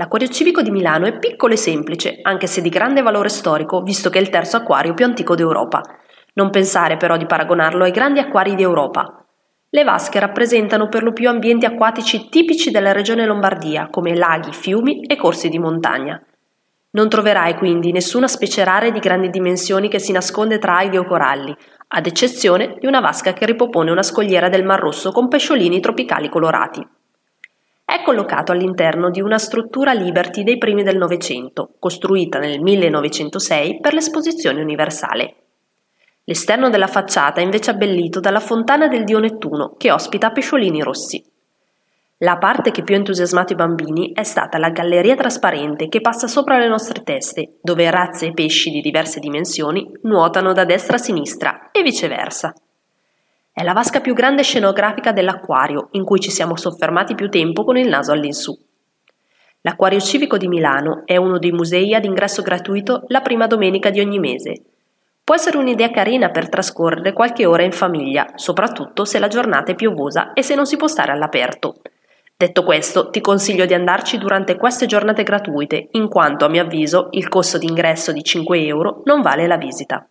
L'acquario civico di Milano è piccolo e semplice, anche se di grande valore storico, visto che è il terzo acquario più antico d'Europa. Non pensare però di paragonarlo ai grandi acquari d'Europa. Le vasche rappresentano per lo più ambienti acquatici tipici della regione Lombardia, come laghi, fiumi e corsi di montagna. Non troverai quindi nessuna specie rara di grandi dimensioni che si nasconde tra alghe o coralli, ad eccezione di una vasca che ripopone una scogliera del Mar Rosso con pesciolini tropicali colorati. È collocato all'interno di una struttura Liberty dei primi del Novecento, costruita nel 1906 per l'esposizione universale. L'esterno della facciata è invece abbellito dalla fontana del dio Nettuno, che ospita pesciolini rossi. La parte che più ha entusiasmato i bambini è stata la galleria trasparente che passa sopra le nostre teste, dove razze e pesci di diverse dimensioni nuotano da destra a sinistra e viceversa. È la vasca più grande scenografica dell'acquario, in cui ci siamo soffermati più tempo con il naso all'insù. L'Acquario Civico di Milano è uno dei musei ad ingresso gratuito la prima domenica di ogni mese. Può essere un'idea carina per trascorrere qualche ora in famiglia, soprattutto se la giornata è piovosa e se non si può stare all'aperto. Detto questo, ti consiglio di andarci durante queste giornate gratuite, in quanto a mio avviso il costo d'ingresso di 5 euro non vale la visita.